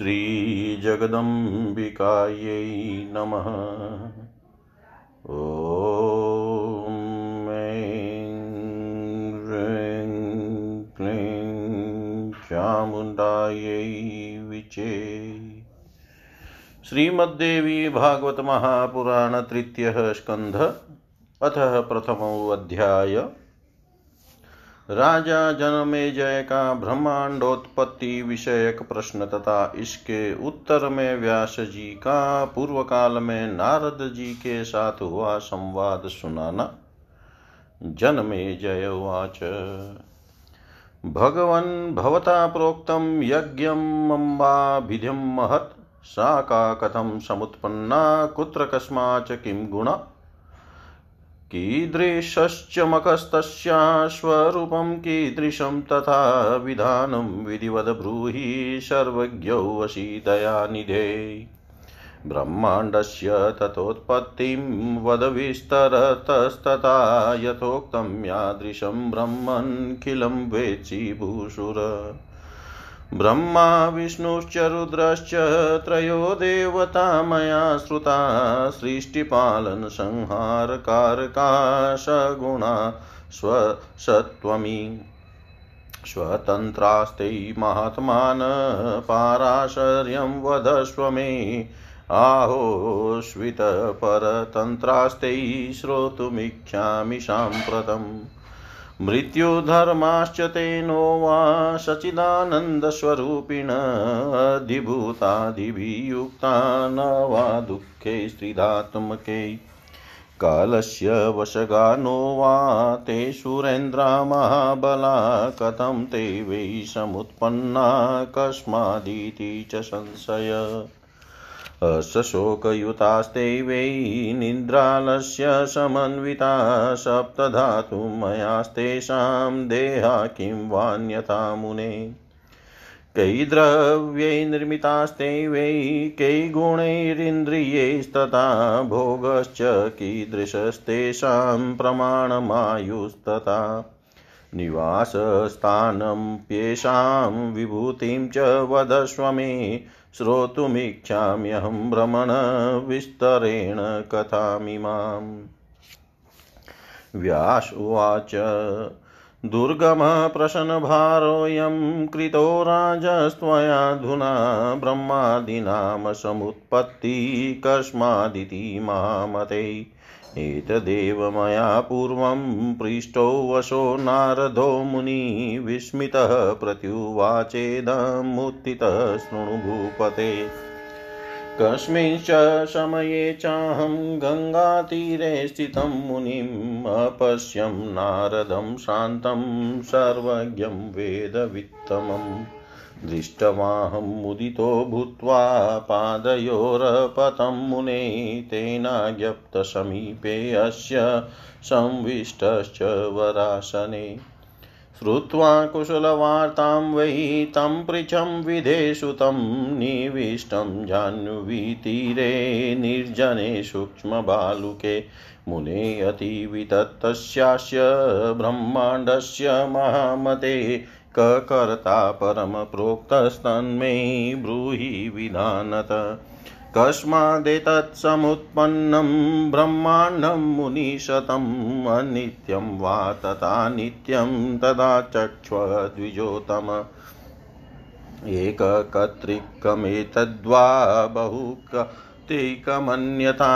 श्रीजगदम्बिकायै नमः। ॐ ह्रीं क्लीं चामुण्डायै विचे। श्रीमद्देवी भागवत महापुराण तृतीय स्कंध अथ प्रथमो अध्याय। राजा जनमेजय का ब्रह्मांडोत्पत्ति विषयक प्रश्न तथा इसके उत्तर में व्यास जी का पूर्व काल में नारद जी के साथ हुआ संवाद सुनाना। जनमेजय उवाच। भगवन् भवता प्रोक्तं यज्ञमम्बाभिधिं महत्, सा का कथं समुत्पन्ना, कुत्र कस्माच्च किं गुणा? कीदृशश्च मकस्तस्या कीदृशं तथा विधानं विधिवद ब्रूहि सर्वज्ञौ वशी दयानिधे ब्रह्माण्डस्य ततोत्पत्तिं वद विस्तरतस्तथा यथोक्तं यादृशं ब्रह्मन्खिलं वेत्सि भूषुर। ब्रह्मा विष्णुश्च, रुद्रश्च, त्रयो देवता मया श्रुता सृष्टिपालनसंहारकारका सगुणा स्वसत्त्वमी स्वतन्त्रास्ते महात्मान, पाराशर्यं वदस्व मे। आहोश्वितपरतन्त्रास्ते श्रोतुमिच्छामि साम्प्रतम्। मृत्युधर्माश्च तेनो वा सचिदानन्दस्वरूपिण अधिभूतादिभियुक्ता न वा दुःखे स्त्रिधात्मके। कालस्य वशगानो वा ते सुरेन्द्रा महाबला, कथं ते वै समुत्पन्ना, कस्मादिति च संशय। सशोकयुतास्ते वै निद्रालस्य समन्विता सप्तधातु मयास्तेषां देहा किं वान्यथा मुने। कै द्रव्यै निर्मितास्ते वै कै गुणैरिन्द्रियैस्तथा भोगश्च कीदृशस्तेषां प्रमाणमायुस्तथा। निवासस्थानम्प्येषां विभूतिं च वदस्व मे। श्रोतुमिच्छाम्यहं भ्रमणविस्तरेण कथामिमाम् व्यास उवाच, दुर्गमः प्रशनभारोऽयं कृतो राजस्त्वयाधुना ब्रह्मादीनां समुत्पत्ति कस्मादिति महामते एतदेव मया पूर्वं पृष्टो वशो नारदो मुनि विस्मितः प्रत्युवाचेदमुत्थितः शृणु भूपते। कस्मिंश्च समये चाहं गङ्गातीरे स्थितं मुनिम् अपश्यं नारदं शान्तं सर्वज्ञं वेदवित्तमम्। दृष्टवाहं मुदितो भूत्वा पादयोरपतं मुने तेनाज्ञप्तसमीपे अस्य संविष्टश्च वरासने। श्रुत्वा कुशलवार्तां वै तं पृच्छं विधेषु तं निविष्टं जाह्नवीतीरे निर्जने सूक्ष्मबालुके। मुने अतिवितत्तस्यास्य ब्रह्माण्डस्य महामते ककर्ता परमप्रोक्तस्तन्मे ब्रूहि विधानत कस्मादेतत्समुत्पन्नं ब्रह्माण्डं मुनिशतम्, अनित्यं वा तथा नित्यं तदा चक्ष्वद्विजोतम। एककर्तृकमेतद्वा बहुकत्रिकमन्यथा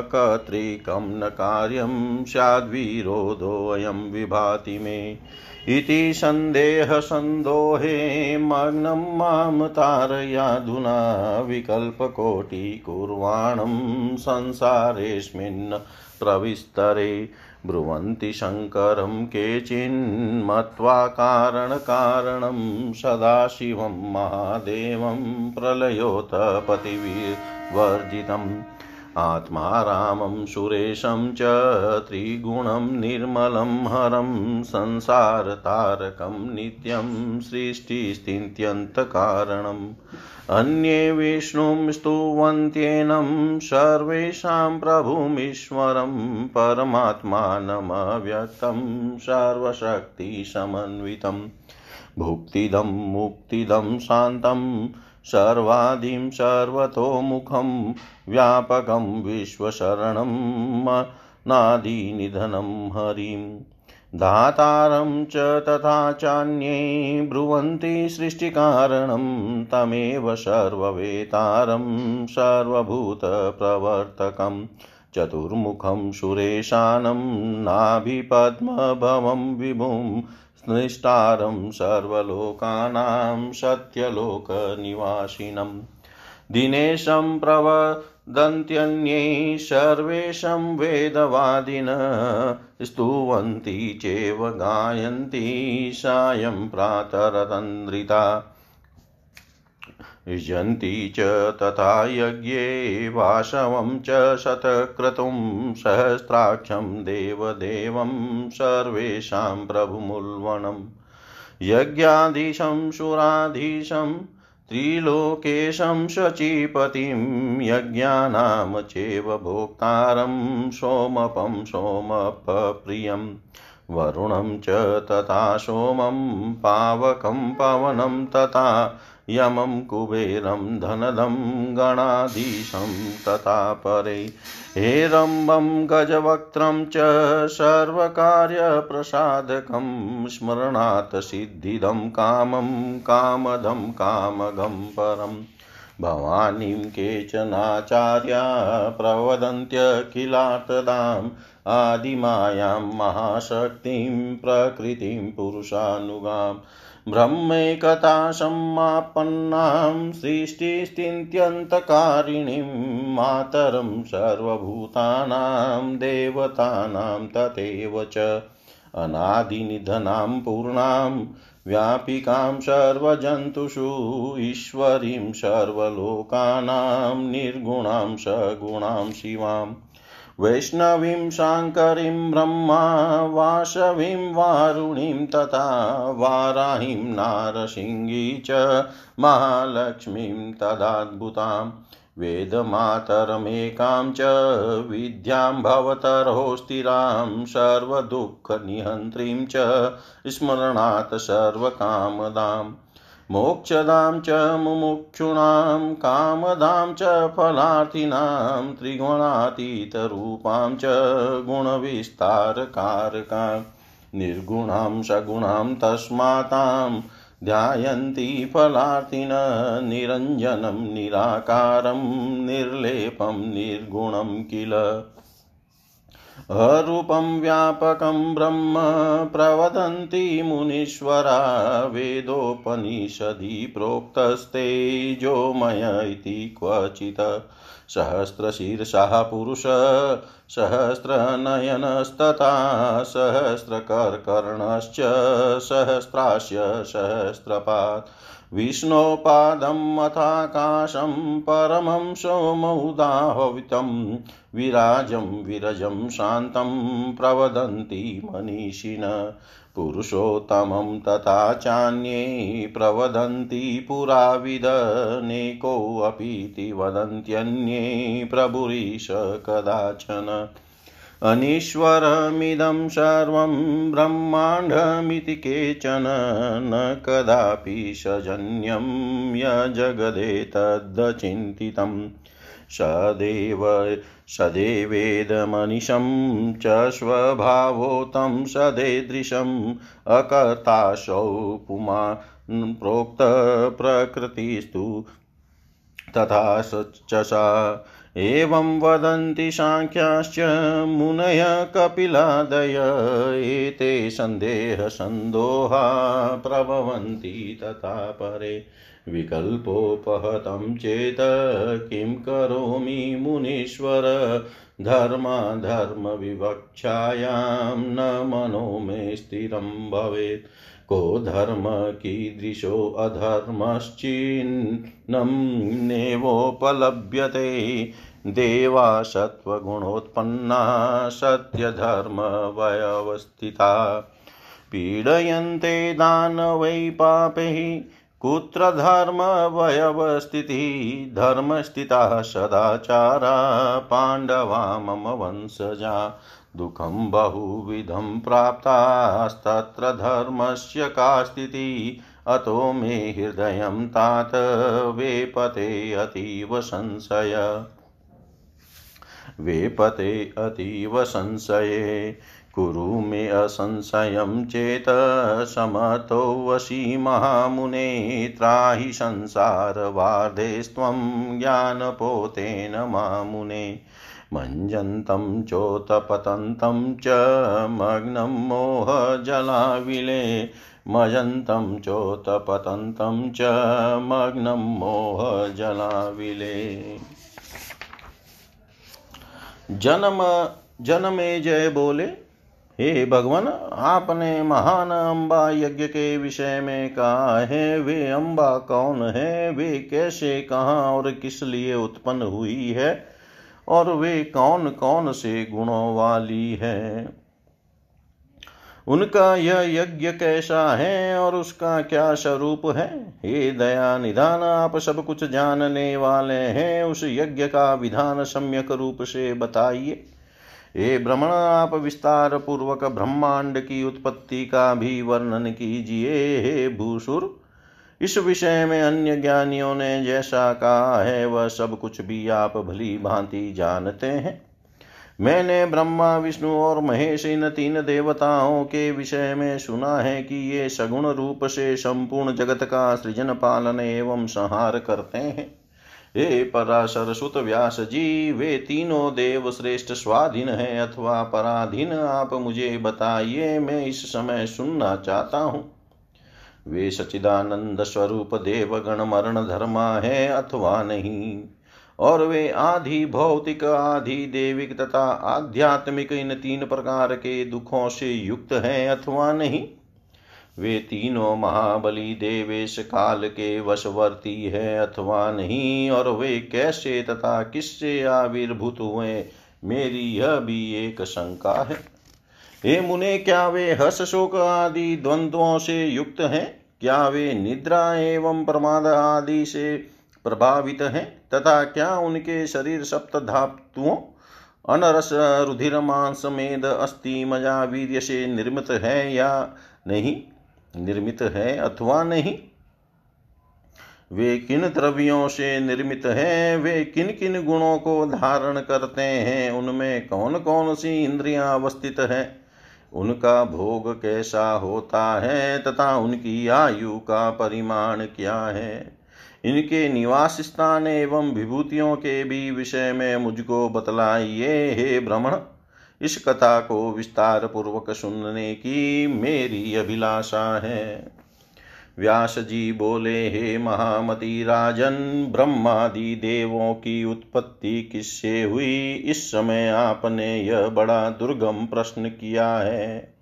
कत्रिकं न कार्यं स्याद्विरोधोऽयं विभाति मे। इति सन्देहसन्दोहे मग्नं माँ तारयाधुना विकल्पकोटिकुर्वाणं संसारेऽस्मिन् प्रविस्तरे ब्रुवन्ति शङ्करं केचिन्मत्वा कारणकारणं सदाशिवं महादेवं प्रलयोतपतिविवर्जितम् आत्मारामं सुरेशं च त्रिगुणं निर्मलं हरं संसारतारकं नित्यं सृष्टिस्थित्यन्तकारणम् अन्ये विष्णुं स्तुवन्त्येनं सर्वेषां प्रभुमीश्वरं परमात्मानमव्यक्तं सर्वशक्तिसमन्वितं। भुक्तिदं, मुक्तिदं, शान्तं सर्वादिं सर्वतोमुखं व्यापकं विश्वशरणं नादिनिधनं हरिम् धातारं च तथा चान्ये ब्रुवन्ति सृष्टिकारणं तमेव सर्ववेतारं सर्वभूतप्रवर्तकम् चतुर्मुखं सुरेशानं नाभिपद्मभवं विभुं स्निष्टारं सर्वलोकानां सत्यलोकनिवासिनम्। दिनेशं प्रवदन्त्यन्यै सर्वेषं वेदवादिन स्तुवन्ति चेव गायन्ति सायं प्रातरतन्द्रिता। युजन्ति च तथा यज्ञे वाशवं च शतक्रतुं सहस्राक्षं देवदेवं सर्वेषां प्रभुमुल्वणम् यज्ञाधीशं सुराधीशं त्रिलोकेशं शचीपतिं यज्ञानां चैव भोक्तारं सोमपं सोमपप्रियम् वरुणं च तथा सोमं, पावकं, पवनं तथा यमं कुबेरं धनदं गणाधीशं तथा परे। हेरम्बं गजवक्त्रं च सर्वकार्यप्रसादकं स्मरणात् सिद्धिदं कामं कामदं कामगं परम् भवानीं केचनाचार्या प्रवदन्त्यखिलार्थदाम् आदिमायां महाशक्तिं प्रकृतिं पुरुषानुगाम्। ब्रह्मैकता सम्मापन्नां सृष्टिस्थित्यन्तकारिणीं मातरं सर्वभूतानां देवतानां तथैव च अनादिनिधनां पूर्णां व्यापिकां सर्वजन्तुषु ईश्वरीं सर्वलोकानां निर्गुणां सगुणां शिवाम् वैष्णवीं शाङ्करीं ब्रह्मा, वासवीं वारुणीं तथा वाराहीं नारसिंही च महालक्ष्मीं तदाद्भुताम् वेदमातरमेकां च विद्यां भवतरो स्थिरां सर्वदुःखनिहन्त्रीं च स्मरणात् सर्वकामदाम्। मोक्षदां च मुमुक्षूणां, कामदां च फलार्थिनां, त्रिगुणातीतरूपां च गुणविस्तारकारकां निर्गुणां सगुणां तस्मातां ध्यायन्ति फलार्थिन, निरञ्जनं निराकारं, निर्लेपं, निर्गुणं किल। अरूपं व्यापकं ब्रह्म प्रवदन्ति मुनीश्वरा वेदोपनिषदि प्रोक्तस्तेजोमय इति क्वचित्। सहस्रशीर्षः पुरुष, सहस्रनयनस्तथा, सहस्रकर्कर्णश्च सहस्रास्य सहस्रपात्। विष्णोपादम् अथाकाशं परमं सोमौदाहवितं विराजं विरजं शान्तं प्रवदन्ति मनीषिण। पुरुषोत्तमं तथा चान्ये प्रवदन्ति पुराविदनेकोऽपीति वदन्त्यन्ये प्रभुरीश कदाचन। अनीश्वरमिदं सर्वं ब्रह्माण्डमिति केचन न कदापि सजन्यं यजगदेतद्चिन्तितम् सदेव, सदेवेदमनिशं च स्वभावो तं सदेदृशम् अकर्ताशौ पुमा प्रोक्तप्रकृतिस्तु तथा च सा एवं वदन्ति साङ्ख्याश्च मुनय कपिलादय, एते सन्देहसन्दोहा प्रभवन्ति तथा परे। विकल्पोपहतं चेत् किं करोमि मुनीश्वर? धर्माधर्मविवक्षायां न मनो मे स्थिरं भवेत्। को धर्म कीदृशोऽधर्मश्चिन्नं नेवोपलभ्यते। देवा सत्त्वगुणोत्पन्ना सत्यधर्मवयवस्थिता। पीडयन्ते दानवै पापैः कुत्र धर्मवयवस्थितिः धर्मस्थिताः सदाचारा पाण्डवा मम वंशजा। दुःखं बहुविधं प्राप्तास्तत्र धर्मस्य का स्थितिः? अतो मे हृदयं तात वेपते अतीव संशय। वेपते अतीव संशये। कुरु मे असंशयं चेत समतो वशी महामुने त्राहि संसारवार्धेस्त्वं ज्ञानपोतेन मामुने। मञ्जन्तं चोत्पतन्तं च मग्नं मोहजलाविले। मयन्तं चोत्पतन्तं च मग्नं मोहजलाविले। जन्म जनमे जय बोले। हे भगवान, आपने महान अम्बा यज्ञ के विषय में कहा है, वे अम्बा कौन है, वे कैसे, कहाँ और किस लिए उत्पन्न हुई है, और वे कौन कौन से गुणों वाली है? उनका यह यज्ञ कैसा है और उसका क्या स्वरूप है? हे दया निधान, आप सब कुछ जानने वाले हैं, उस यज्ञ का विधान सम्यक रूप से बताइए। हे भ्रमण आप विस्तार पूर्वक ब्रह्मांड की उत्पत्ति का भी वर्णन कीजिए, हे भूसुर। इस विषय में अन्य ज्ञानियों ने जैसा कहा है, वह सब कुछ भी आप भली भांति जानते हैं। मैंने ब्रह्मा, विष्णु और महेश, इन तीन देवताओं के विषय में सुना है कि ये सगुण रूप से संपूर्ण जगत का सृजन, पालन एवं संहार करते हैं। हे पराशर सुत व्यास जी वे तीनों देव श्रेष्ठ स्वाधीन है अथवा पराधीन, आप मुझे बताइए, मैं इस समय सुनना चाहता हूँ। वे सचिदानंद स्वरूप देवगण मरण धर्मा है अथवा नहीं, और वे आधि भौतिक आधि देविक तथा आध्यात्मिक इन तीन प्रकार के दुखों से युक्त हैं अथवा नहीं। वे तीनों महाबली देवेश काल के वशवर्ती है अथवा नहीं, और वे कैसे तथा किससे आविर्भूत हुए, मेरी यह भी एक शंका है। हे मुने, क्या वे हस शोक आदि द्वंद्वों से युक्त हैं? क्या वे निद्रा एवं प्रमाद आदि से प्रभावित हैं? तथा क्या उनके शरीर सप्त धातुओं, अनरस, रुधिर, मांस, मेद, अस्थि, मज़ा, वीर्य से निर्मित है या नहीं? निर्मित है अथवा नहीं? वे किन द्रव्यों से निर्मित हैं? वे किन किन गुणों को धारण करते हैं? उनमें कौन कौन सी इंद्रियाँ अवस्थित है? उनका भोग कैसा होता है तथा उनकी आयु का परिमाण क्या है? इनके निवास स्थान एवं विभूतियों के भी विषय में मुझको बतलाइए, हे भ्रमण इस कथा को विस्तार पूर्वक सुनने की मेरी अभिलाषा है। व्यास जी बोले, हे महामती राजन, ब्रह्मादि देवों की उत्पत्ति किससे हुई? इस समय आपने यह बड़ा दुर्गम प्रश्न किया है।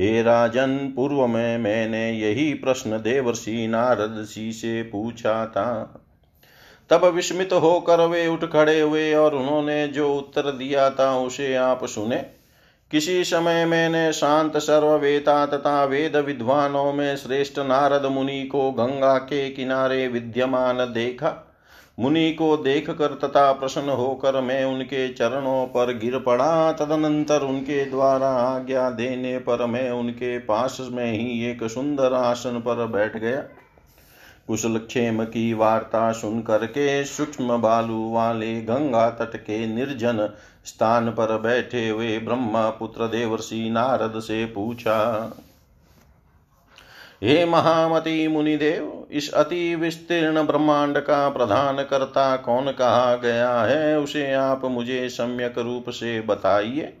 हे राजन, पूर्व में मैंने यही प्रश्न देवर्षि नारद जी से पूछा था। तब विस्मित होकर वे उठ खड़े हुए और उन्होंने जो उत्तर दिया था उसे आप सुने। किसी समय मैंने शांत सर्ववेता तथा वेद विद्वानों में श्रेष्ठ नारद मुनि को गंगा के किनारे विद्यमान देखा। मुनि को देख कर तथा प्रसन्न होकर मैं उनके चरणों पर गिर पड़ा। तदनंतर उनके द्वारा आज्ञा देने पर मैं उनके पास में ही एक सुंदर आसन पर बैठ गया। कुशल क्षेम की वार्ता सुन करके सूक्ष्म बालू वाले गंगा तट के निर्जन स्थान पर बैठे हुए ब्रह्मा पुत्र देवर्षि नारद से पूछा, हे महामति मुनिदेव, इस अति विस्तीर्ण ब्रह्मांड का प्रधान करता कौन कहा गया है, उसे आप मुझे सम्यक रूप से बताइए।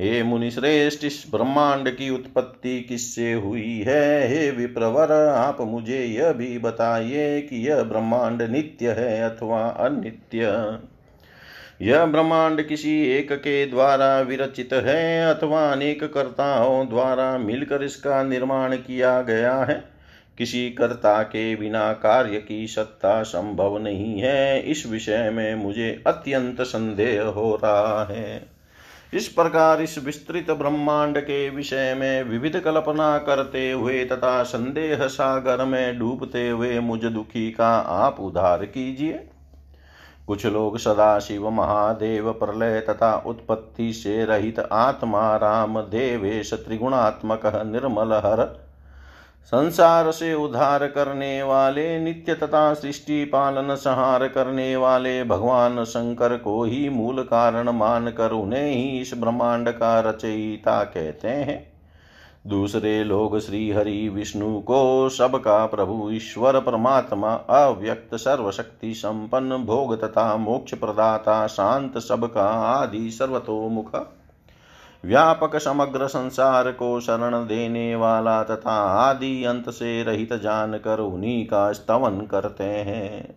हे मुनिश्रेष्ठ इस ब्रह्मांड की उत्पत्ति किससे हुई है? हे विप्रवर, आप मुझे यह भी बताइए कि यह ब्रह्मांड नित्य है अथवा अनित्य? यह ब्रह्मांड किसी एक के द्वारा विरचित है अथवा अनेक कर्ताओं द्वारा मिलकर इसका निर्माण किया गया है? किसी कर्ता के बिना कार्य की सत्ता संभव नहीं है। इस विषय में मुझे अत्यंत संदेह हो रहा है। इस प्रकार इस विस्तृत ब्रह्मांड के विषय में विविध कल्पना करते हुए तथा संदेह सागर में डूबते हुए मुझ दुखी का आप उधार कीजिए। कुछ लोग सदा शिव महादेव प्रलय तथा उत्पत्ति से रहित आत्मा राम देवेश त्रिगुणात्मक निर्मल हर संसार से उद्धार करने वाले, नित्य तथा सृष्टि पालन संहार करने वाले भगवान शंकर को ही मूल कारण मानकर उन्हें ही इस ब्रह्मांड का रचयिता कहते हैं। दूसरे लोग श्री हरि विष्णु को सबका प्रभु, ईश्वर, परमात्मा, अव्यक्त, सर्वशक्ति, संपन्न, भोग तथा मोक्ष प्रदाता, शांत सबका आदि सर्वतोमुख। व्यापक समग्र संसार को शरण देने वाला तथा आदि अंत से रहित जानकर उन्हीं का स्तवन करते हैं।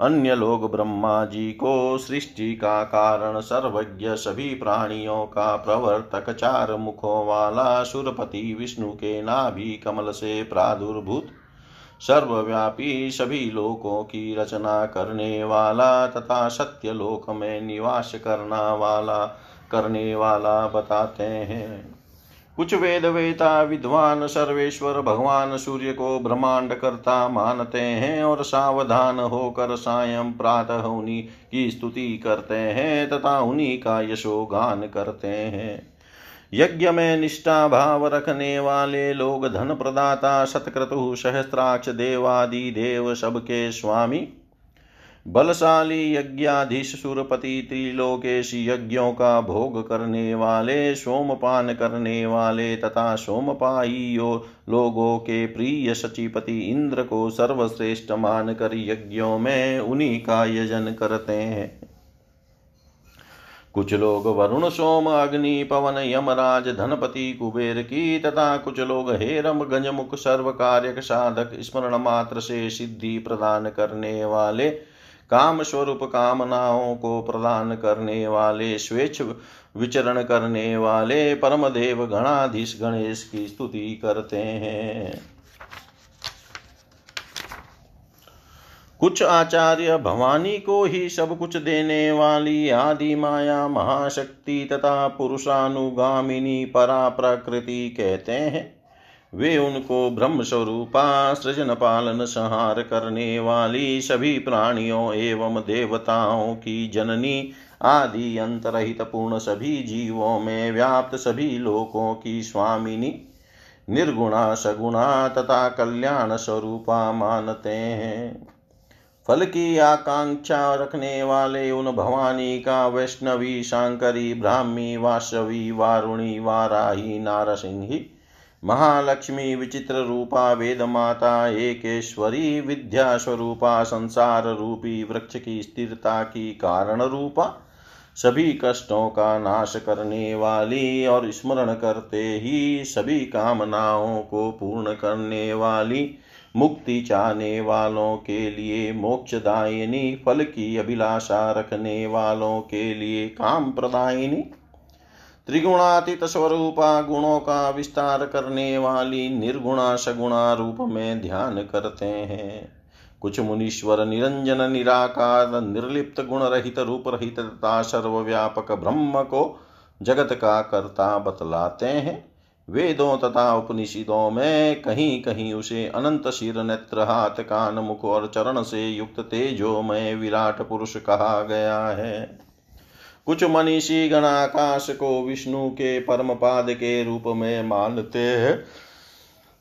अन्य लोग ब्रह्मा जी को सृष्टि का कारण सर्वज्ञ सभी प्राणियों का प्रवर्तक चार मुखों वाला सुरपति विष्णु के नाभि कमल से प्रादुर्भूत, सर्वव्यापी सभी लोकों की रचना करने वाला तथा सत्य लोक में निवास करना वाला करने वाला बताते हैं। कुछ वेद वेता विद्वान सर्वेश्वर भगवान सूर्य को ब्रह्मांड करता मानते हैं और सावधान होकर सायं प्रातः उन्हीं की स्तुति करते हैं तथा उन्हीं का यशोगान करते हैं। यज्ञ में निष्ठा भाव रखने वाले लोग धन प्रदाता सतक्रतु सहस्त्राक्ष देवादि देव सबके स्वामी बलशाली यज्ञाधीश सुरपति त्रिलोकेश यज्ञों का भोग करने वाले, सोमपान करने वाले तथा सोमपाइयो लोगों के प्रिय सचिपति इंद्र को सर्वश्रेष्ठ मानकर यज्ञों में उन्हीं का यजन करते हैं। कुछ लोग वरुण, सोम, अग्नि, पवन, यमराज, धनपति, कुबेर की तथा कुछ लोग हेरम, गजमुख सर्व कार्यक साधक, स्मरण मात्र से सिद्धि प्रदान करने वाले काम स्वरूप कामनाओं को प्रदान करने वाले, स्वेच्छ विचरण करने वाले परम देव गणाधीश गणेश की स्तुति करते हैं। कुछ आचार्य भवानी को ही सब कुछ देने वाली आदि माया महाशक्ति तथा पुरुषानुगामिनी परा प्रकृति कहते हैं। वे उनको ब्रह्म स्वरूपा सृजन पालन संहार करने वाली सभी प्राणियों एवं देवताओं की जननी आदि अंतरहित पूर्ण सभी जीवों में व्याप्त सभी लोकों की स्वामिनी, निर्गुणा, सगुणा तथा कल्याण स्वरूपा मानते हैं। फल की आकांक्षा रखने वाले उन भवानी का वैष्णवी, शांकरी, ब्राह्मी, वासवी, वारुणी, वाराही, नारसिंही महालक्ष्मी विचित्र रूपा वेद माता एकेश्वरी विद्या स्वरूपा संसार रूपी वृक्ष की स्थिरता की कारण रूपा। सभी कष्टों का नाश करने वाली और स्मरण करते ही सभी कामनाओं को पूर्ण करने वाली, मुक्ति चाहने वालों के लिए मोक्षदायिनी, फल की अभिलाषा रखने वालों के लिए काम प्रदायिनी। त्रिगुणातीत स्वरूपा गुणों का विस्तार करने वाली निर्गुणा सगुणा रूप में ध्यान करते हैं। कुछ मुनीश्वर निरंजन, निराकार, निर्लिप्त गुण रहित रूप रहित तथा सर्वव्यापक ब्रह्म को जगत का कर्ता बतलाते हैं। वेदों तथा उपनिषदों में कहीं कहीं उसे अनंत शिर, नेत्र, हाथ, कान, मुख और चरण से युक्त तेजो में विराट पुरुष कहा गया है। कुछ मनीषी गण आकाश को विष्णु के परम पाद के रूप में मानते हैं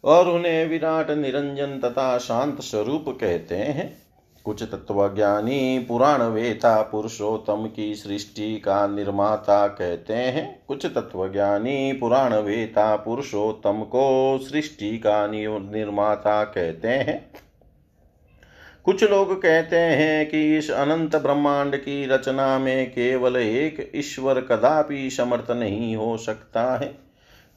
और उन्हें विराट निरंजन तथा शांत स्वरूप कहते हैं। कुछ तत्वज्ञानी पुराण वेता पुरुषोत्तम की सृष्टि का निर्माता कहते हैं। कुछ तत्वज्ञानी पुराण वेता पुरुषोत्तम को सृष्टि का निर्माता कहते हैं। कुछ लोग कहते हैं कि इस अनंत ब्रह्मांड की रचना में केवल एक ईश्वर कदापि समर्थ नहीं हो सकता है।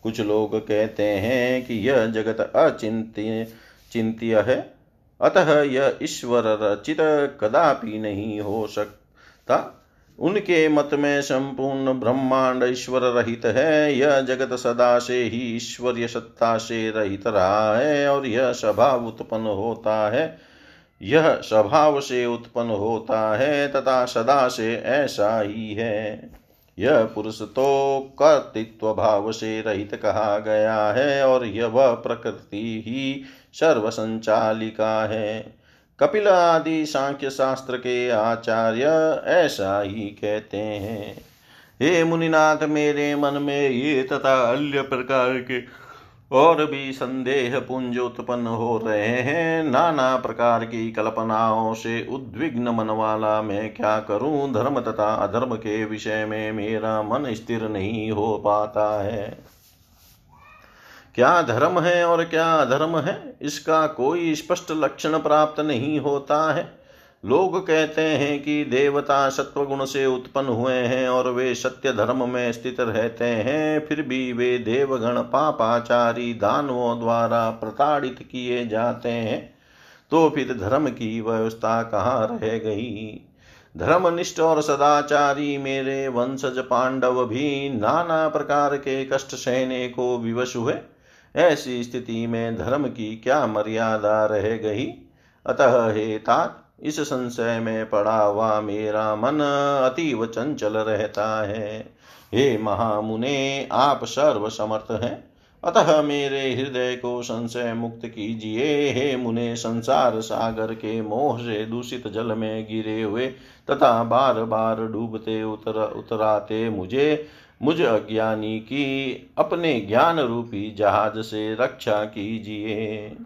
कुछ लोग कहते हैं कि यह जगत अचिंत्य, चिंत्य है। अतः यह ईश्वर रचित कदापि नहीं हो सकता। उनके मत में संपूर्ण ब्रह्मांड ईश्वर रहित है। यह जगत सदा से ही ईश्वरीय सत्ता से रहित रहा है और यह स्वभाव उत्पन्न होता है। यह स्वभाव से उत्पन्न होता है, तथा सदा से ऐसा ही है। यह पुरुष तो कर्तृत्व भाव से रहित कहा गया है, और यह वह प्रकृति ही सर्वसंचालिका है। कपिल आदि सांख्य शास्त्र के आचार्य ऐसा ही कहते हैं। हे मुनिनाथ, मेरे मन में ये तथा अन्य प्रकार के और भी संदेह पुंज उत्पन्न हो रहे हैं। नाना प्रकार की कल्पनाओं से उद्विग्न मन वाला मैं क्या करूँ? धर्म तथा अधर्म के विषय में मेरा मन स्थिर नहीं हो पाता है। क्या धर्म है और क्या अधर्म है? इसका कोई स्पष्ट लक्षण प्राप्त नहीं होता है। लोग कहते हैं कि देवता सत्वगुण से उत्पन्न हुए हैं और वे सत्य धर्म में स्थित रहते हैं, फिर भी वे देवगण पापाचारी दानवों द्वारा प्रताड़ित किए जाते हैं। तो फिर धर्म की व्यवस्था कहाँ रह गई? धर्मनिष्ठ और सदाचारी मेरे वंशज पांडव भी नाना प्रकार के कष्ट सहने को विवश हुए। ऐसी स्थिति में धर्म की क्या मर्यादा रह गई? अतः हे तात इस संशय में पड़ा हुआ मेरा मन अतीव चंचल रहता है। हे महामुने, आप सर्व समर्थ हैं। अतः मेरे हृदय को संशय मुक्त कीजिए। हे मुने, संसार सागर के मोह से दूषित जल में गिरे हुए तथा बार बार डूबते उतर, उतराते मुझे, मुझ अज्ञानी की अपने ज्ञान रूपी जहाज़ से रक्षा कीजिए।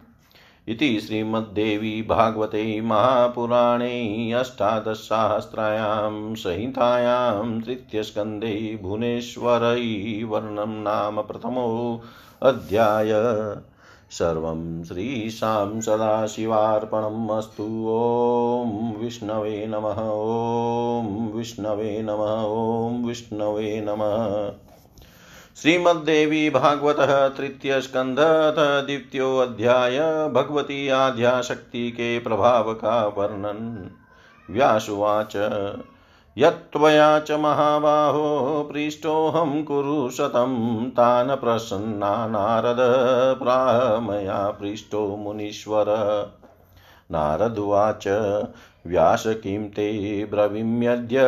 इति श्रीमद्देवी भागवते महापुराणे अष्टादशसाहस्रायां संहितायां तृतीयस्कन्धे भुवनेश्वरैर्वर्णनं नाम प्रथमोऽध्याय सर्वं श्रीशां सदाशिवार्पणम् अस्तु। ॐ विष्णवे नमः। ॐ विष्णवे नमः। ॐ विष्णवे नमः। श्रीमद्देवी भागवत तृतीय स्कंध द्वितीयो अध्याय भगवती आध्याशक्ति के प्रभाव का वर्णन। व्यासुवाच यत्त्वया च महाबाहो पृष्टोऽहं कुरु शतं तान् प्रसन्ना नारद प्राह मया पृष्टो मुनीश्वर। नारदुवाच व्यास किं ते ब्रवीम्यद्य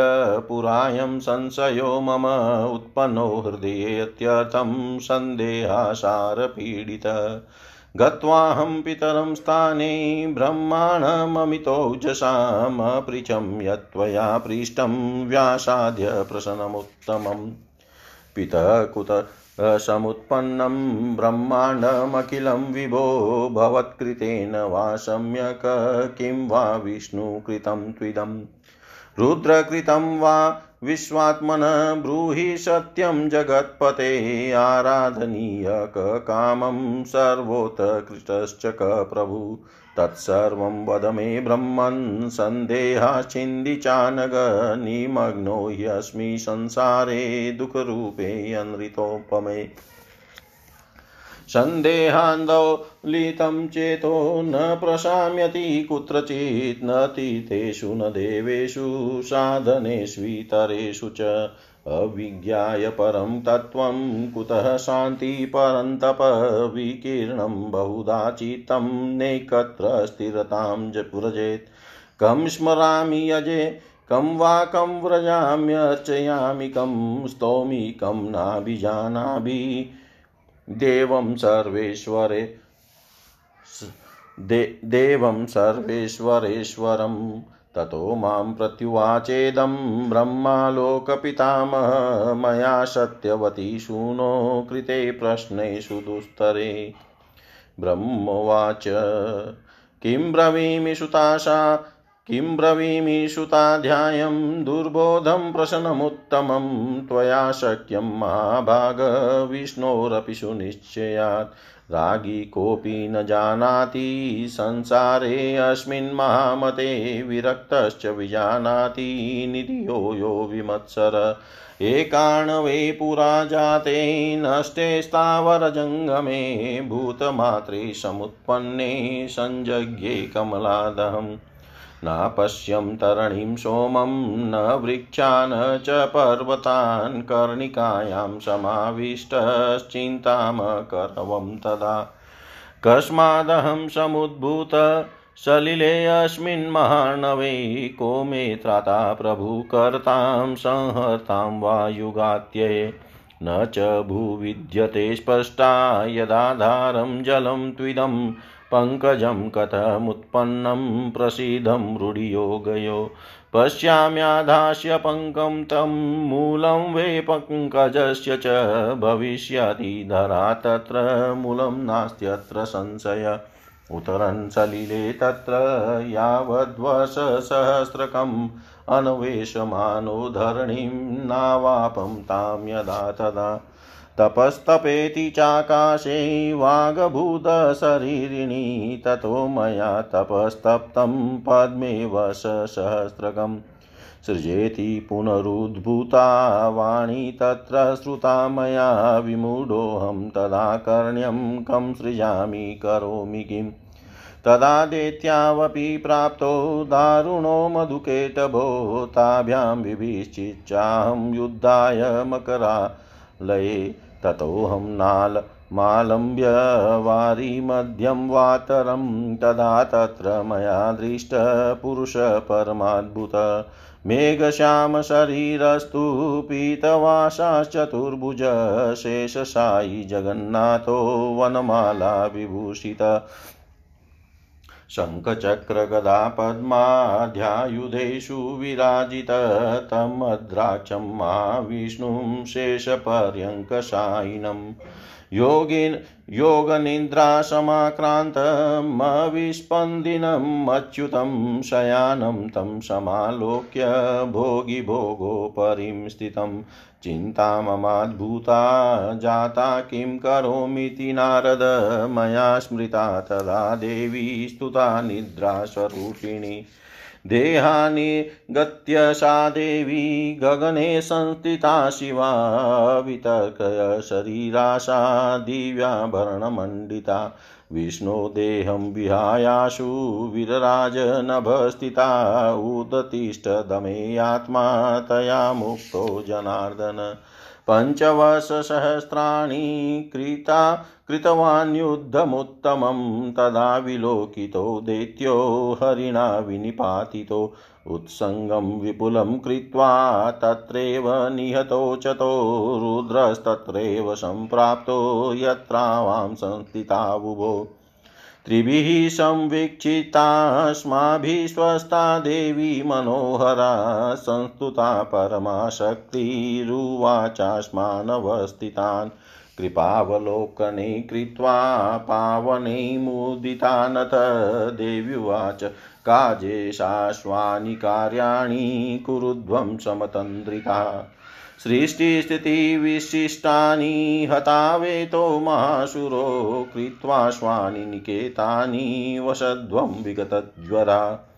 पुरायं संशयो मम उत्पन्नो हृदयेत्यर्थं सन्देहासारपीडित। गत्वाहं पितरं स्थाने ब्रह्माणममितौजसामपृचं यत्त्वया पृष्टं व्यासाद्य प्रसन्नमुत्तमम्। पितः कुत समुत्पन्नं ब्रह्माण्डमखिलं विभो भवत्कृतेन वा सम्यक् किं वा विष्णुकृतं त्विदम् रुद्रकृतं वा विश्वात्मन ब्रूहि सत्यं जगत्पते आराधनीयककामं सर्वोत्कृष्टश्च क प्रभु। तत्सर्वं वद मे ब्रह्मन् सन्देहाश्चिन्धि चानग निमग्नो ह्यस्मि संसारे दुःखरूपे अनृतोपमे सन्देहान्दोलितं चेतो न प्रशाम्यति, कुत्रचित् न तीर्थेषु न देवेषु, साधनेष्वितरेषु च अविज्ञाय परं तत्त्वं, कुतः शान्ति परन्तप विकीर्णं बहुधा चित्तं नेकत्र स्थिरतां व्रजेत् कं स्मरामि यजे, कं वा कं व्रजाम्यर्चयामि, कं स्तौमि, कं नाभिजानाभि। देवं सर्वेश्वरे दे देवं सर्वेश्वरेश्वरम् ततो माँ प्रत्युवाचेदं ब्रह्मालोकपितामह मया सत्यवती शूनो कृते प्रश्नेषु दुस्तरे। ब्रह्मोवाच, किं ब्रवीमि सुताशा किं ब्रवीमि सुताध्यायं दुर्बोधं प्रशनमुत्तमं, त्वया शक्यं महाभाग विष्णोरपि सुनिश्चयात्। रागी कोऽपि न जानाति संसारे अस्मिन् महामते विरक्तश्च विजानाति निधियो यो विमत्सर। एकाणवे पुरा जाते नष्टे स्थावरजङ्गमे भूतमात्रे समुत्पन्ने सञ्जज्ञे कमलादहम्। न पश्यं तरणिं सोमं न वृक्षान् च पर्वतान् कर्णिकायां समाविष्टश्चिन्तामकरवं तदा। कस्मादहं समुद्भूत सलिलेऽस्मिन् महार्णवे को मे त्राता प्रभुकर्तां संहर्तां वा युगात्यये न च भूविद्यते स्पष्टा यदाधारं जलं त्विदं पङ्कजं कथमुत्पन्नं प्रसीदं रूढियोगयो। पश्याम्याधास्य पङ्कं तं मूलं वै पङ्कजस्य च भविष्यति धरा तत्र मूलं नास्त्यत्र संशय। उतरन् सलिले तत्र यावद्वसहस्रकम् अन्वेषमानो धरणीं नावापं तां यदा तदा तपस्तपेति चाकाशे वागभूतशरीरिणी, ततो मया तपस्तप्तं पद्मे वशसहस्रकम्। सृजेति पुनरुद्भूता वाणी तत्र श्रुता मया विमूढोऽहं तदा कर्ण्यं कं सृजामि, करोमि किम्। तदा दैत्यावपि प्राप्तो दारुणो मधुकेटभो ताभ्यां विभिश्चिच्चाहं युद्धाय मकरालये ततोऽहं नाल मालम्ब्य वारिमध्यं वातरं तदा तत्र मया दृष्टपुरुषपरमाद्भुत मेघश्यामशरीरस्तु पीतवासाश्चतुर्भुज शेषसायि जगन्नाथो वनमाला विभूषित। शङ्खचक्रगदा पद्माध्यायुधेषु विराजित तमद्राक्षं महाविष्णुं शेषपर्यङ्कशायिनम्। योगिन् योगनिद्रासमाक्रान्तमविस्पन्दिनम् अच्युतं शयानं तं समालोक्य भोगि भोगोपरिं स्थितं। चिन्ता ममाद्भूता, जाता किं करोमीति नारद, मया स्मृता तदा देवी स्तुता निद्रास्वरूपिणी। देहानि गत्य सा देवी गगने संस्थिता शिवा, वितर्कय शरीरा सा दिव्याभरणमण्डिता विष्णो देहं विहायाशु विरराजनभस्थिता उदतिष्ठदमे आत्मा तया मुक्तो जनार्दन। पञ्चवर्षसहस्राणि कृता कृतवान्युद्धमुत्तमं तदा विलोकितो दैत्यो हरिणा विनिपातितो। उत्सङ्गं विपुलं कृत्वा तत्रैव निहतो चतो, रुद्रस्तत्रैव सम्प्राप्तो यत्रावां संस्थितावुभो। त्रिभिः संवीक्षितास्माभिस्वस्था देवी मनोहरा, संस्तुता परमाशक्तिरुवाचास्मानवस्थितान्। कृपावलोकने कृत्वा पावने मुदितानथ देव्युवाच काजेशाश्वानि कार्याणि कुरुध्वं समतन्द्रिता। सृष्टिस्थितिविशिष्टानि हतावेतो महासुरो कृत्वा स्वानि निकेतानि वसध्वं विगतज्वरा।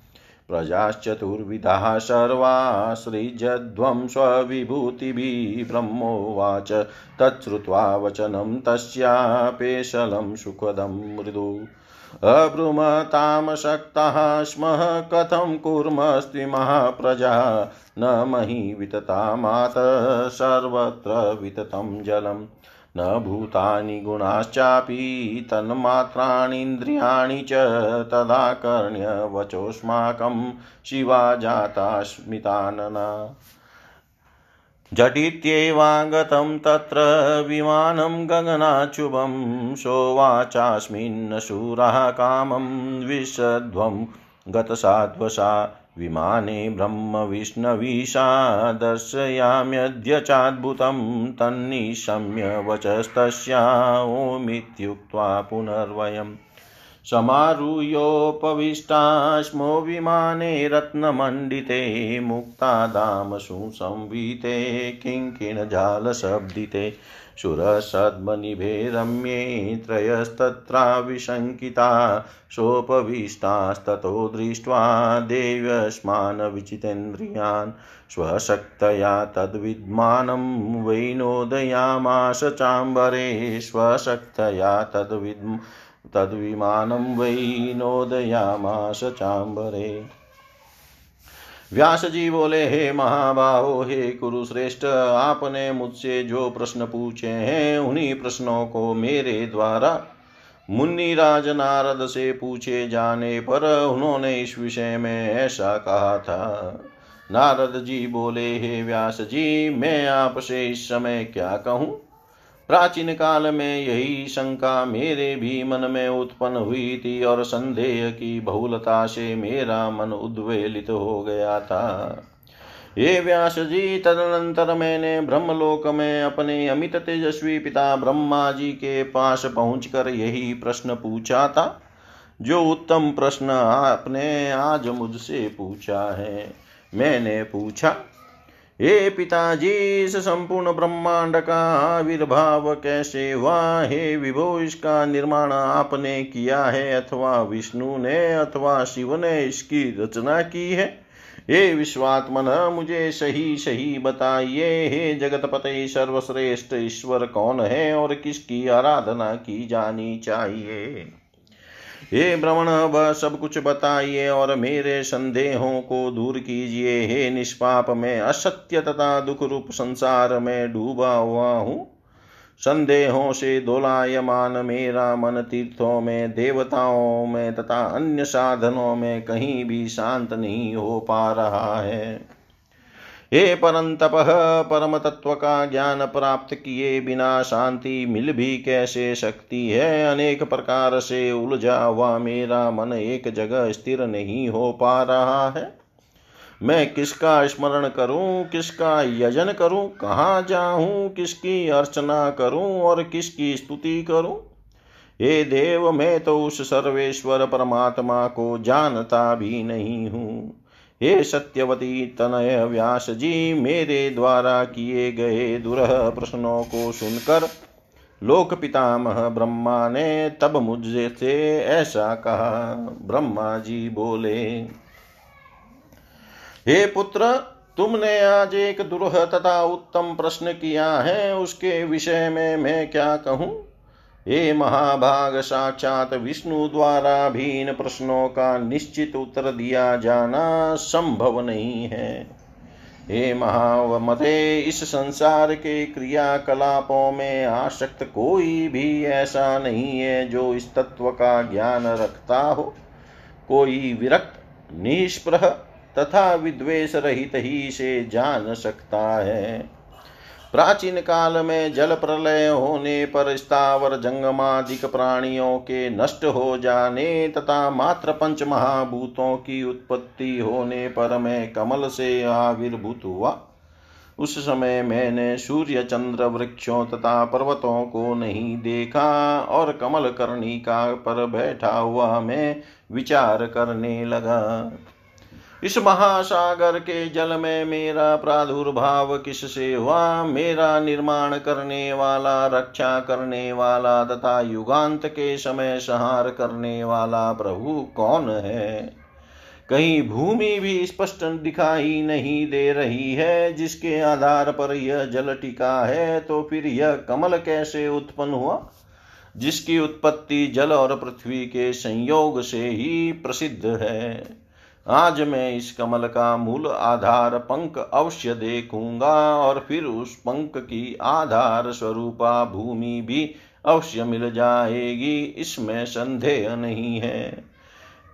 प्रजाश्चतुर्विधाः सर्वा सृजध्वं स्वविभूतिभिः ब्रह्मोवाच। तच्छ्रुत्वा वचनं तस्यापेशलं सुखदं मृदु। अभ्रुमतामशक्ताः स्मः कथं कुर्मस्त्विमः प्रजा न मही वितता मात सर्वत्र विततं जलम्। न भूतानि गुणाश्चापि तन्मात्राणीन्द्रियाणि च तदा कर्ण्यवचोऽस्माकं शिवा जाता स्मितानना। झटित्येवागतं तत्र विमानं गगनाचुभं सोवाचास्मिन् शूरः कामं विशध्वं गतसाध्वसा विमाने ब्रह्मविष्णवीशा दर्शयाम्यद्य चाद्भुतं तन्निशम्य वचस्तस्या ओमित्युक्त्वा पुनर्वयम् समारुह्योपविष्टा स्मो विमाने रत्नमण्डिते मुक्तादामसु संवीते किङ्किणजालशब्दिते सुरसद्मनिभे रम्ये त्रयस्तत्राविशङ्किता, सोपविष्टास्ततो दृष्ट्वा देव्यस्मान् विचितेन्द्रियान् स्वशक्तया तद्विद्मानं वैनोदयामाश चाम्बरे, स्वशक्तया तद्विद् तद्विमानं वै नोदयामास चाम्बरे। व्यास जी बोले हे महाबाहो, हे कुरुश्रेष्ठ, आपने मुझसे जो प्रश्न पूछे हैं, उन्हीं प्रश्नों को मेरे द्वारा मुन्नी राज नारद से पूछे जाने पर उन्होंने इस विषय में ऐसा कहा था। नारद जी बोले, हे व्यास जी मैं आपसे इस समय क्या कहूँ? प्राचीन काल में यही शंका मेरे भी मन में उत्पन्न हुई थी और संदेह की बहुलता से मेरा मन उद्वेलित हो गया था। ये व्यास जी, तदनंतर मैंने ब्रह्मलोक में अपने अमित तेजस्वी पिता ब्रह्मा जी के पास पहुंचकर यही प्रश्न पूछा था। जो उत्तम प्रश्न आपने आज मुझसे पूछा है, मैंने पूछा हे पिताजी इस संपूर्ण ब्रह्मांड का आविर्भाव कैसे हुआ? हे विभो, इसका निर्माण आपने किया है अथवा विष्णु ने अथवा शिव ने इसकी रचना की है? हे विश्वात्मन, मुझे सही सही बताइए, हे जगत पते सर्वश्रेष्ठ ईश्वर कौन है और किसकी आराधना की जानी चाहिए? हे भ्रमण वह सब कुछ बताइए और मेरे संदेहों को दूर कीजिए। हे निष्पाप, में असत्य तथा दुख रूप संसार में डूबा हुआ हूँ। संदेहों से दोलायमान मेरा मन तीर्थों में, देवताओं में तथा अन्य साधनों में कहीं भी शांत नहीं हो पा रहा है। हे परंतप परम तत्व का ज्ञान प्राप्त किए बिना शांति मिल भी कैसे सकती है? अनेक प्रकार से उलझा हुआ मेरा मन एक जगह स्थिर नहीं हो पा रहा है। मैं किसका स्मरण करूँ? किसका यजन करूँ? कहाँ जाऊँ? किसकी अर्चना करूँ? और किसकी स्तुति करूँ? हे देव, मैं तो उस सर्वेश्वर परमात्मा को जानता भी नहीं हूँ। हे सत्यवती तनय व्यास जी मेरे द्वारा किए गए दुरह प्रश्नों को सुनकर लोक पितामह ब्रह्मा ने तब मुझे से ऐसा कहा। ब्रह्मा जी बोले, हे पुत्र, तुमने आज एक दुरह तथा उत्तम प्रश्न किया है, उसके विषय में मैं क्या कहूँ? हे महाभाग साक्षात विष्णु द्वारा भी इन प्रश्नों का निश्चित उत्तर दिया जाना संभव नहीं है। हे महावमते, इस संसार के क्रियाकलापों में आसक्त कोई भी ऐसा नहीं है जो इस तत्व का ज्ञान रखता हो। कोई विरक्त, निष्प्रह तथा विद्वेष रहित ही से जान सकता है। प्राचीन काल में जल प्रलय होने पर स्थावर जंगमादिक प्राणियों के नष्ट हो जाने तथा मात्र पंच महाभूतों की उत्पत्ति होने पर मैं कमल से आविर्भूत हुआ। उस समय मैंने सूर्य चंद्र वृक्षों तथा पर्वतों को नहीं देखा और कमल कर्णिका पर बैठा हुआ मैं विचार करने लगा। इस महासागर के जल में मेरा प्रादुर्भाव किससे हुआ? मेरा निर्माण करने वाला, रक्षा करने वाला तथा युगांत के समय संहार करने वाला प्रभु कौन है? कहीं भूमि भी स्पष्ट दिखाई नहीं दे रही है, जिसके आधार पर यह जल टिका है तो फिर यह कमल कैसे उत्पन्न हुआ? जिसकी उत्पत्ति जल और पृथ्वी के संयोग से ही प्रसिद्ध है। आज मैं इस कमल का मूल आधार पंख अवश्य देखूँगा और फिर उस पंख की आधार स्वरूपा भूमि भी अवश्य मिल जाएगी, इसमें संदेह नहीं है।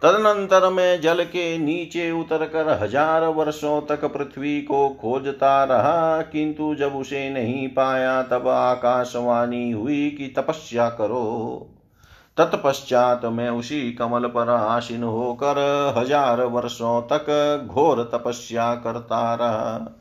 तदनंतर मैं जल के नीचे उतरकर हज़ार वर्षों तक पृथ्वी को खोजता रहा, किंतु जब उसे नहीं पाया, तब आकाशवाणी हुई कि तपस्या करो। तत्पश्चात मैं उसी कमल पर आसीन होकर हज़ार वर्षों तक घोर तपस्या करता रहा।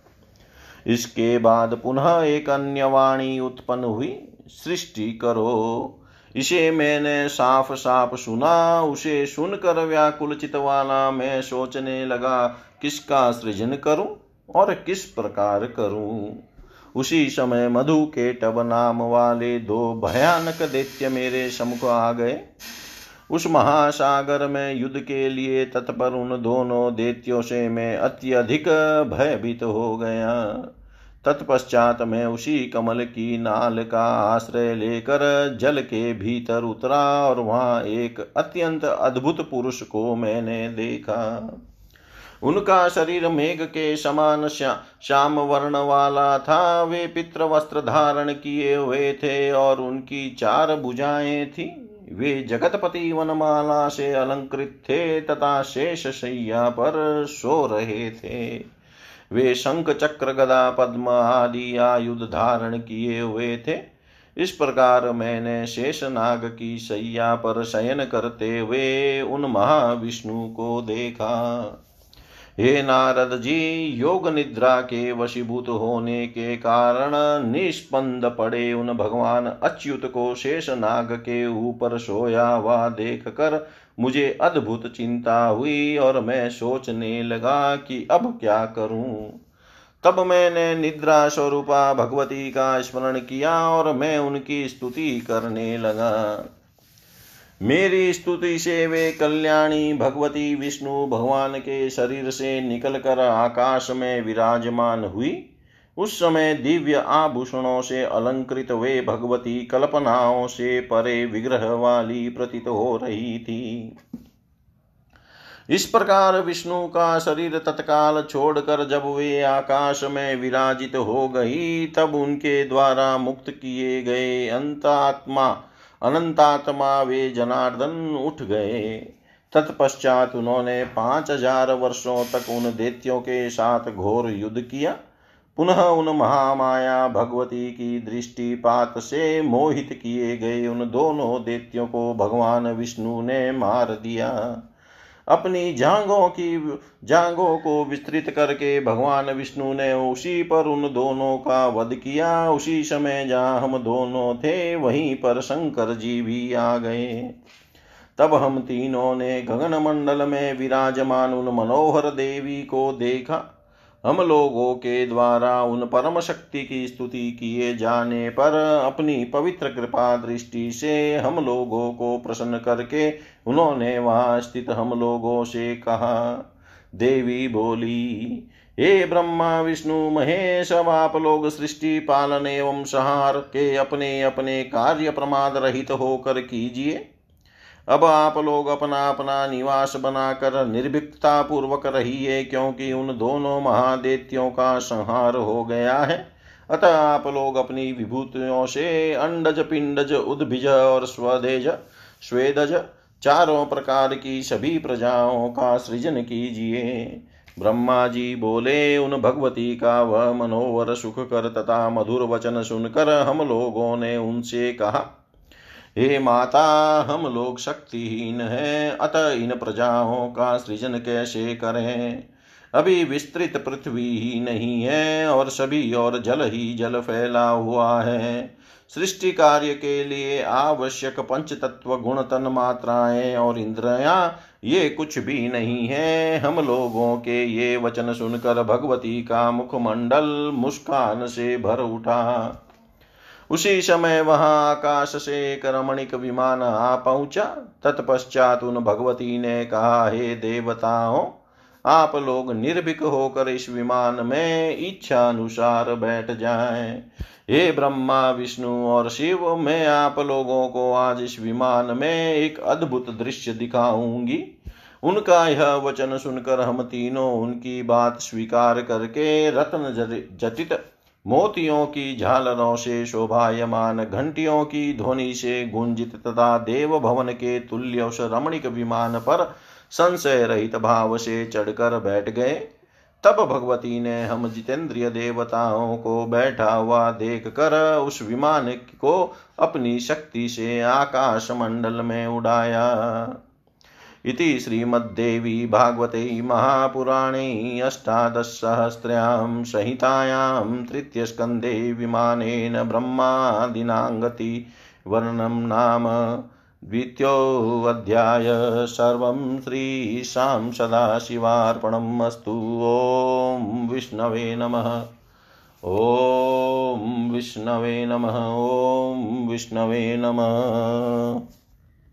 इसके बाद पुनः एक अन्य वाणी उत्पन्न हुई, सृष्टि करो। इसे मैंने साफ़ साफ़ सुना, उसे सुनकर व्याकुल चित वाला मैं सोचने लगा, किसका सृजन करूँ और किस प्रकार करूँ? उसी समय मधु के टब नाम वाले दो भयानक दैत्य मेरे समुख आ गए। उस महासागर में युद्ध के लिए तत्पर उन दोनों दैत्यों से मैं अत्यधिक भयभीत हो गया। तत्पश्चात मैं उसी कमल की नाल का आश्रय लेकर जल के भीतर उतरा और वहाँ एक अत्यंत अद्भुत पुरुष को मैंने देखा। उनका शरीर मेघ के समान श्या, श्याम वर्ण वाला था वे पित्र वस्त्र धारण किए हुए थे और उनकी चार भुजाएँ थी। वे जगतपति वनमाला से अलंकृत थे तथा शेष शैया पर सो रहे थे। वे शंख चक्र गदा पद्म आदि आयुध धारण किए हुए थे। इस प्रकार मैंने शेष नाग की सैया पर शयन करते हुए उन महाविष्णु को देखा। हे नारद जी, योग निद्रा के वशीभूत होने के कारण निष्पन्द पड़े उन भगवान अच्युत को शेष नाग के ऊपर सोया हुआ देख कर मुझे अद्भुत चिंता हुई और मैं सोचने लगा कि अब क्या करूँ। तब मैंने निद्रा स्वरूपा भगवती का स्मरण किया और मैं उनकी स्तुति करने लगा। मेरी स्तुति से वे कल्याणी भगवती विष्णु भगवान के शरीर से निकलकर आकाश में विराजमान हुई। उस समय दिव्य आभूषणों से अलंकृत वे भगवती कल्पनाओं से परे विग्रह वाली प्रतीत हो रही थी। इस प्रकार विष्णु का शरीर तत्काल छोड़कर जब वे आकाश में विराजित हो गई, तब उनके द्वारा मुक्त किए गए अंतात्मा अनंतात्मा वे जनार्दन उठ गए। तत्पश्चात उन्होंने पाँच हज़ार वर्षों तक उन देत्यों के साथ घोर युद्ध किया। पुनः उन महामाया भगवती की दृष्टिपात से मोहित किए गए उन दोनों देत्यों को भगवान विष्णु ने मार दिया। अपनी जांगों की, जांगों को विस्तृत करके भगवान विष्णु ने उसी पर उन दोनों का वध किया। उसी समय जहाँ हम दोनों थे, वहीं पर शंकर जी भी आ गए। तब हम तीनों ने गगन मंडल में विराजमान उन मनोहर देवी को देखा। हम लोगों के द्वारा उन परम शक्ति की स्तुति किए जाने पर अपनी पवित्र कृपा दृष्टि से हम लोगों को प्रसन्न करके उन्होंने वहाँ स्थित हम लोगों से कहा, देवी बोली, हे ब्रह्मा, विष्णु, महेश, अब आप लोग सृष्टि, पालन एवं संहार के अपने अपने कार्य प्रमाद रहित होकर कीजिए। अब आप लोग अपना अपना निवास बनाकर निर्भीकता पूर्वक रहिए, क्योंकि उन दोनों महादेत्यों का संहार हो गया है। अतः आप लोग अपनी विभूतियों से अंडज, पिंडज, उद्भिज और स्वदेज, स्वेदज, चारों प्रकार की सभी प्रजाओं का सृजन कीजिए। ब्रह्मा जी बोले, उन भगवती का वह मनोवर सुख कर तथा मधुर वचन सुनकर हम लोगों ने उनसे कहा हे माता, हम लोग शक्तिहीन हैं, अतः इन प्रजाओं का सृजन कैसे करें? अभी विस्तृत पृथ्वी ही नहीं है और सभी और जल ही जल फैला हुआ है। सृष्टि कार्य के लिए आवश्यक पंच तत्व गुण तन मात्राएँ और इंद्रिया, ये कुछ भी नहीं है। हम लोगों के ये वचन सुनकर भगवती का मुखमंडल मुस्कान से भर उठा। उसी समय वहाँ आकाश से एक रमणिक विमान आ पहुँचा। तत्पश्चात उन भगवती ने कहा, हे देवताओं, आप लोग निर्भीक होकर इस विमान में इच्छा अनुसार बैठ जाएँ। हे ब्रह्मा, विष्णु और शिव, मैं आप लोगों को आज इस विमान में एक अद्भुत दृश्य दिखाऊँगी। उनका यह वचन सुनकर हम तीनों उनकी बात स्वीकार करके रत्न जटित मोतियों की झालरों से शोभायमान, घंटियों की ध्वनि से गुंजित तथा देव भवन के तुल्य उस रमणिक विमान पर संशय रहित भाव से चढ़कर बैठ गए। तब भगवती ने हम जितेंद्रिय देवताओं को बैठा हुआ देख कर उस विमान को अपनी शक्ति से आकाश मंडल में उड़ाया। इति श्रीमद्देवी भागवते महापुराणे अष्टादशसहस्र्यां संहितायां तृतीयस्कन्धे विमानेन ब्रह्मादिनाङ्गति वर्णनं नाम द्वितीयोऽध्याय सर्वं श्रीशां सदाशिवार्पणम् अस्तु। ॐ विष्णवे नमः। ॐ विष्णवे नमः। ॐ विष्णवे नमः।